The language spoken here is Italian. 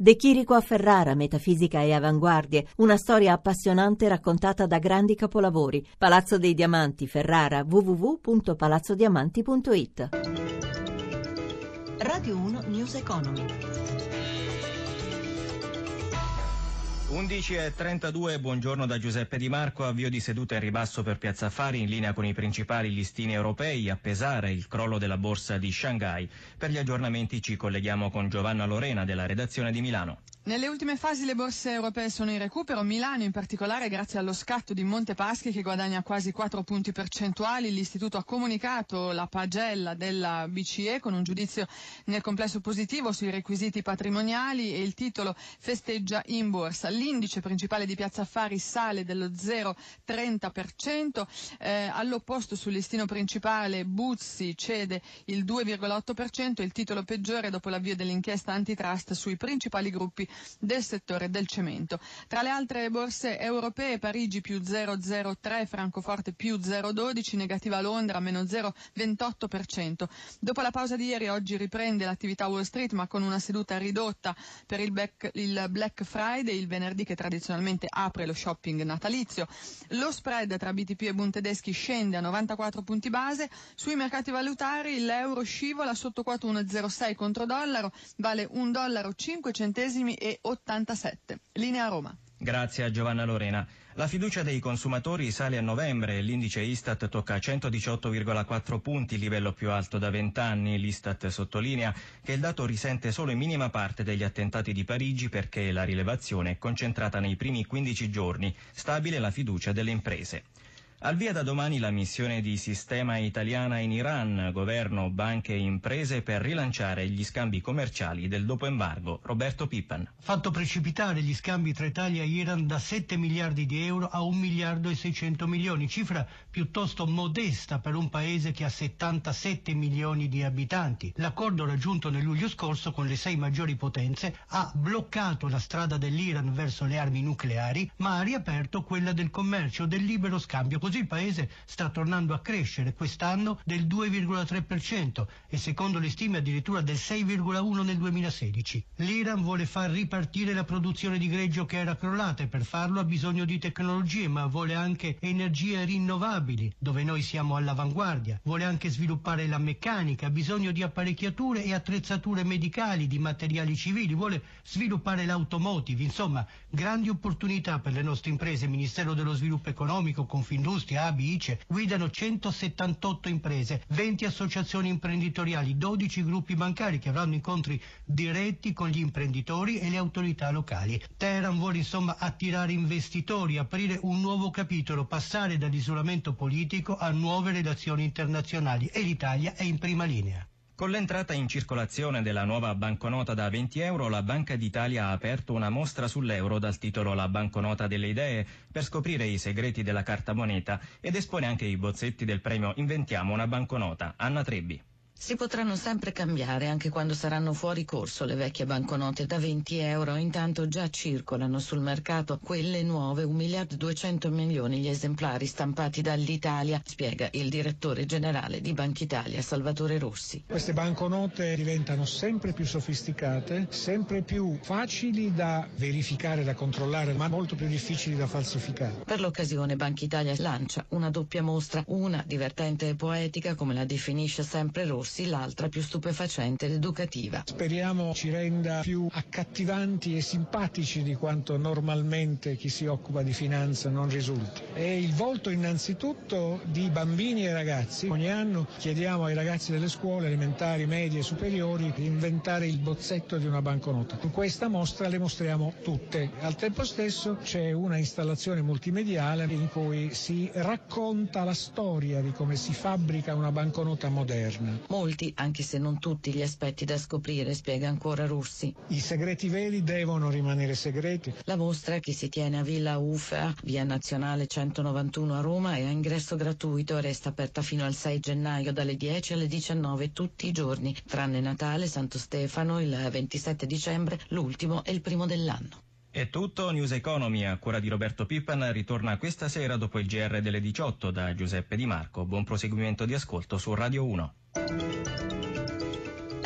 De Chirico a Ferrara, metafisica e avanguardie, una storia appassionante raccontata da grandi capolavori. Palazzo dei Diamanti, Ferrara, www.palazzodiamanti.it. Radio 1 News Economy. 11.32, buongiorno da Giuseppe Di Marco, avvio di seduta in ribasso per Piazza Affari in linea con i principali listini europei, a pesare il crollo della borsa di Shanghai. Per gli aggiornamenti ci colleghiamo con Giovanna Lorena della redazione di Milano. Nelle ultime fasi le borse europee sono in recupero, Milano in particolare grazie allo scatto di Montepaschi che guadagna quasi 4 punti percentuali. L'istituto ha comunicato la pagella della BCE con un giudizio nel complesso positivo sui requisiti patrimoniali e il titolo festeggia in borsa. L'indice principale di Piazza Affari sale dello 0,30%, eh, all'opposto sul listino principale Buzzi cede il 2,8%, il titolo peggiore dopo l'avvio dell'inchiesta antitrust sui principali gruppi del settore del cemento. Tra le altre borse europee, Parigi più 0,03, Francoforte più 0,12, negativa Londra meno 0,28%. Dopo la pausa di ieri, oggi riprende l'attività Wall Street, ma con una seduta ridotta per il Black, il Black Friday, il venerdì che tradizionalmente apre lo shopping natalizio. Lo spread tra BTP e Bund tedeschi scende a 94 punti base. Sui mercati valutari l'euro scivola sotto quota 1,06 contro dollaro, vale 1 dollaro 5 centesimi e 87. Linea Roma. Grazie a Giovanna Lorena. La fiducia dei consumatori sale a novembre, l'indice Istat tocca 118,4 punti, livello più alto da 20 anni. L'Istat sottolinea che il dato risente solo in minima parte degli attentati di Parigi perché la rilevazione è concentrata nei primi 15 giorni, stabile la fiducia delle imprese. Al via da domani la missione di sistema italiana in Iran, governo, banche e imprese per rilanciare gli scambi commerciali del dopo embargo. Roberto Pippan. Fatto precipitare gli scambi tra Italia e Iran da 7 miliardi di euro a 1 miliardo e 600 milioni, cifra piuttosto modesta per un paese che ha 77 milioni di abitanti. L'accordo raggiunto nel luglio scorso con le sei maggiori potenze ha bloccato la strada dell'Iran verso le armi nucleari, ma ha riaperto quella del commercio, del libero scambio Così il paese sta tornando a crescere quest'anno del 2,3% e secondo le stime addirittura del 6,1% nel 2016. L'Iran vuole far ripartire la produzione di greggio che era crollata e per farlo ha bisogno di tecnologie, ma vuole anche energie rinnovabili, dove noi siamo all'avanguardia. Vuole anche sviluppare la meccanica, ha bisogno di apparecchiature e attrezzature medicali, di materiali civili, vuole sviluppare l'automotive, insomma, grandi opportunità per le nostre imprese. Ministero dello Sviluppo Economico, Confindustria, Industria, ABI, ICE, guidano 178 imprese, 20 associazioni imprenditoriali, 12 gruppi bancari che avranno incontri diretti con gli imprenditori e le autorità locali. Teheran vuole insomma attirare investitori, aprire un nuovo capitolo, passare dall'isolamento politico a nuove relazioni internazionali e l'Italia è in prima linea. Con l'entrata in circolazione della nuova banconota da 20 euro, la Banca d'Italia ha aperto una mostra sull'euro dal titolo La banconota delle idee per scoprire i segreti della carta moneta ed espone anche i bozzetti del premio Inventiamo una banconota. Anna Trebbi. Si potranno sempre cambiare anche quando saranno fuori corso le vecchie banconote da 20 euro, intanto già circolano sul mercato quelle nuove 1 miliardo 200 milioni gli esemplari stampati dall'Italia, spiega il direttore generale di Banca Italia Salvatore Rossi. Queste banconote diventano sempre più sofisticate, sempre più facili da verificare, da controllare, ma molto più difficili da falsificare. Per l'occasione Banca Italia lancia una doppia mostra, una divertente e poetica come la definisce sempre Rossi corsi, l'altra più stupefacente ed educativa. Speriamo ci renda più accattivanti e simpatici di quanto normalmente chi si occupa di finanza non risulta. È il volto innanzitutto di bambini e ragazzi. Ogni anno chiediamo ai ragazzi delle scuole elementari, medie e superiori di inventare il bozzetto di una banconota. In questa mostra le mostriamo tutte. Al tempo stesso c'è una installazione multimediale in cui si racconta la storia di come si fabbrica una banconota moderna molti, anche se non tutti, gli aspetti da scoprire, spiega ancora Russi. I segreti veri devono rimanere segreti. La mostra, che si tiene a Villa Ufea, via Nazionale 191 a Roma, è a ingresso gratuito e resta aperta fino al 6 gennaio dalle 10 alle 19 tutti i giorni, tranne Natale, Santo Stefano, il 27 dicembre, l'ultimo e il primo dell'anno. È tutto, News Economy a cura di Roberto Pippan ritorna questa sera dopo il GR delle 18 da Giuseppe Di Marco. Buon proseguimento di ascolto su Radio 1.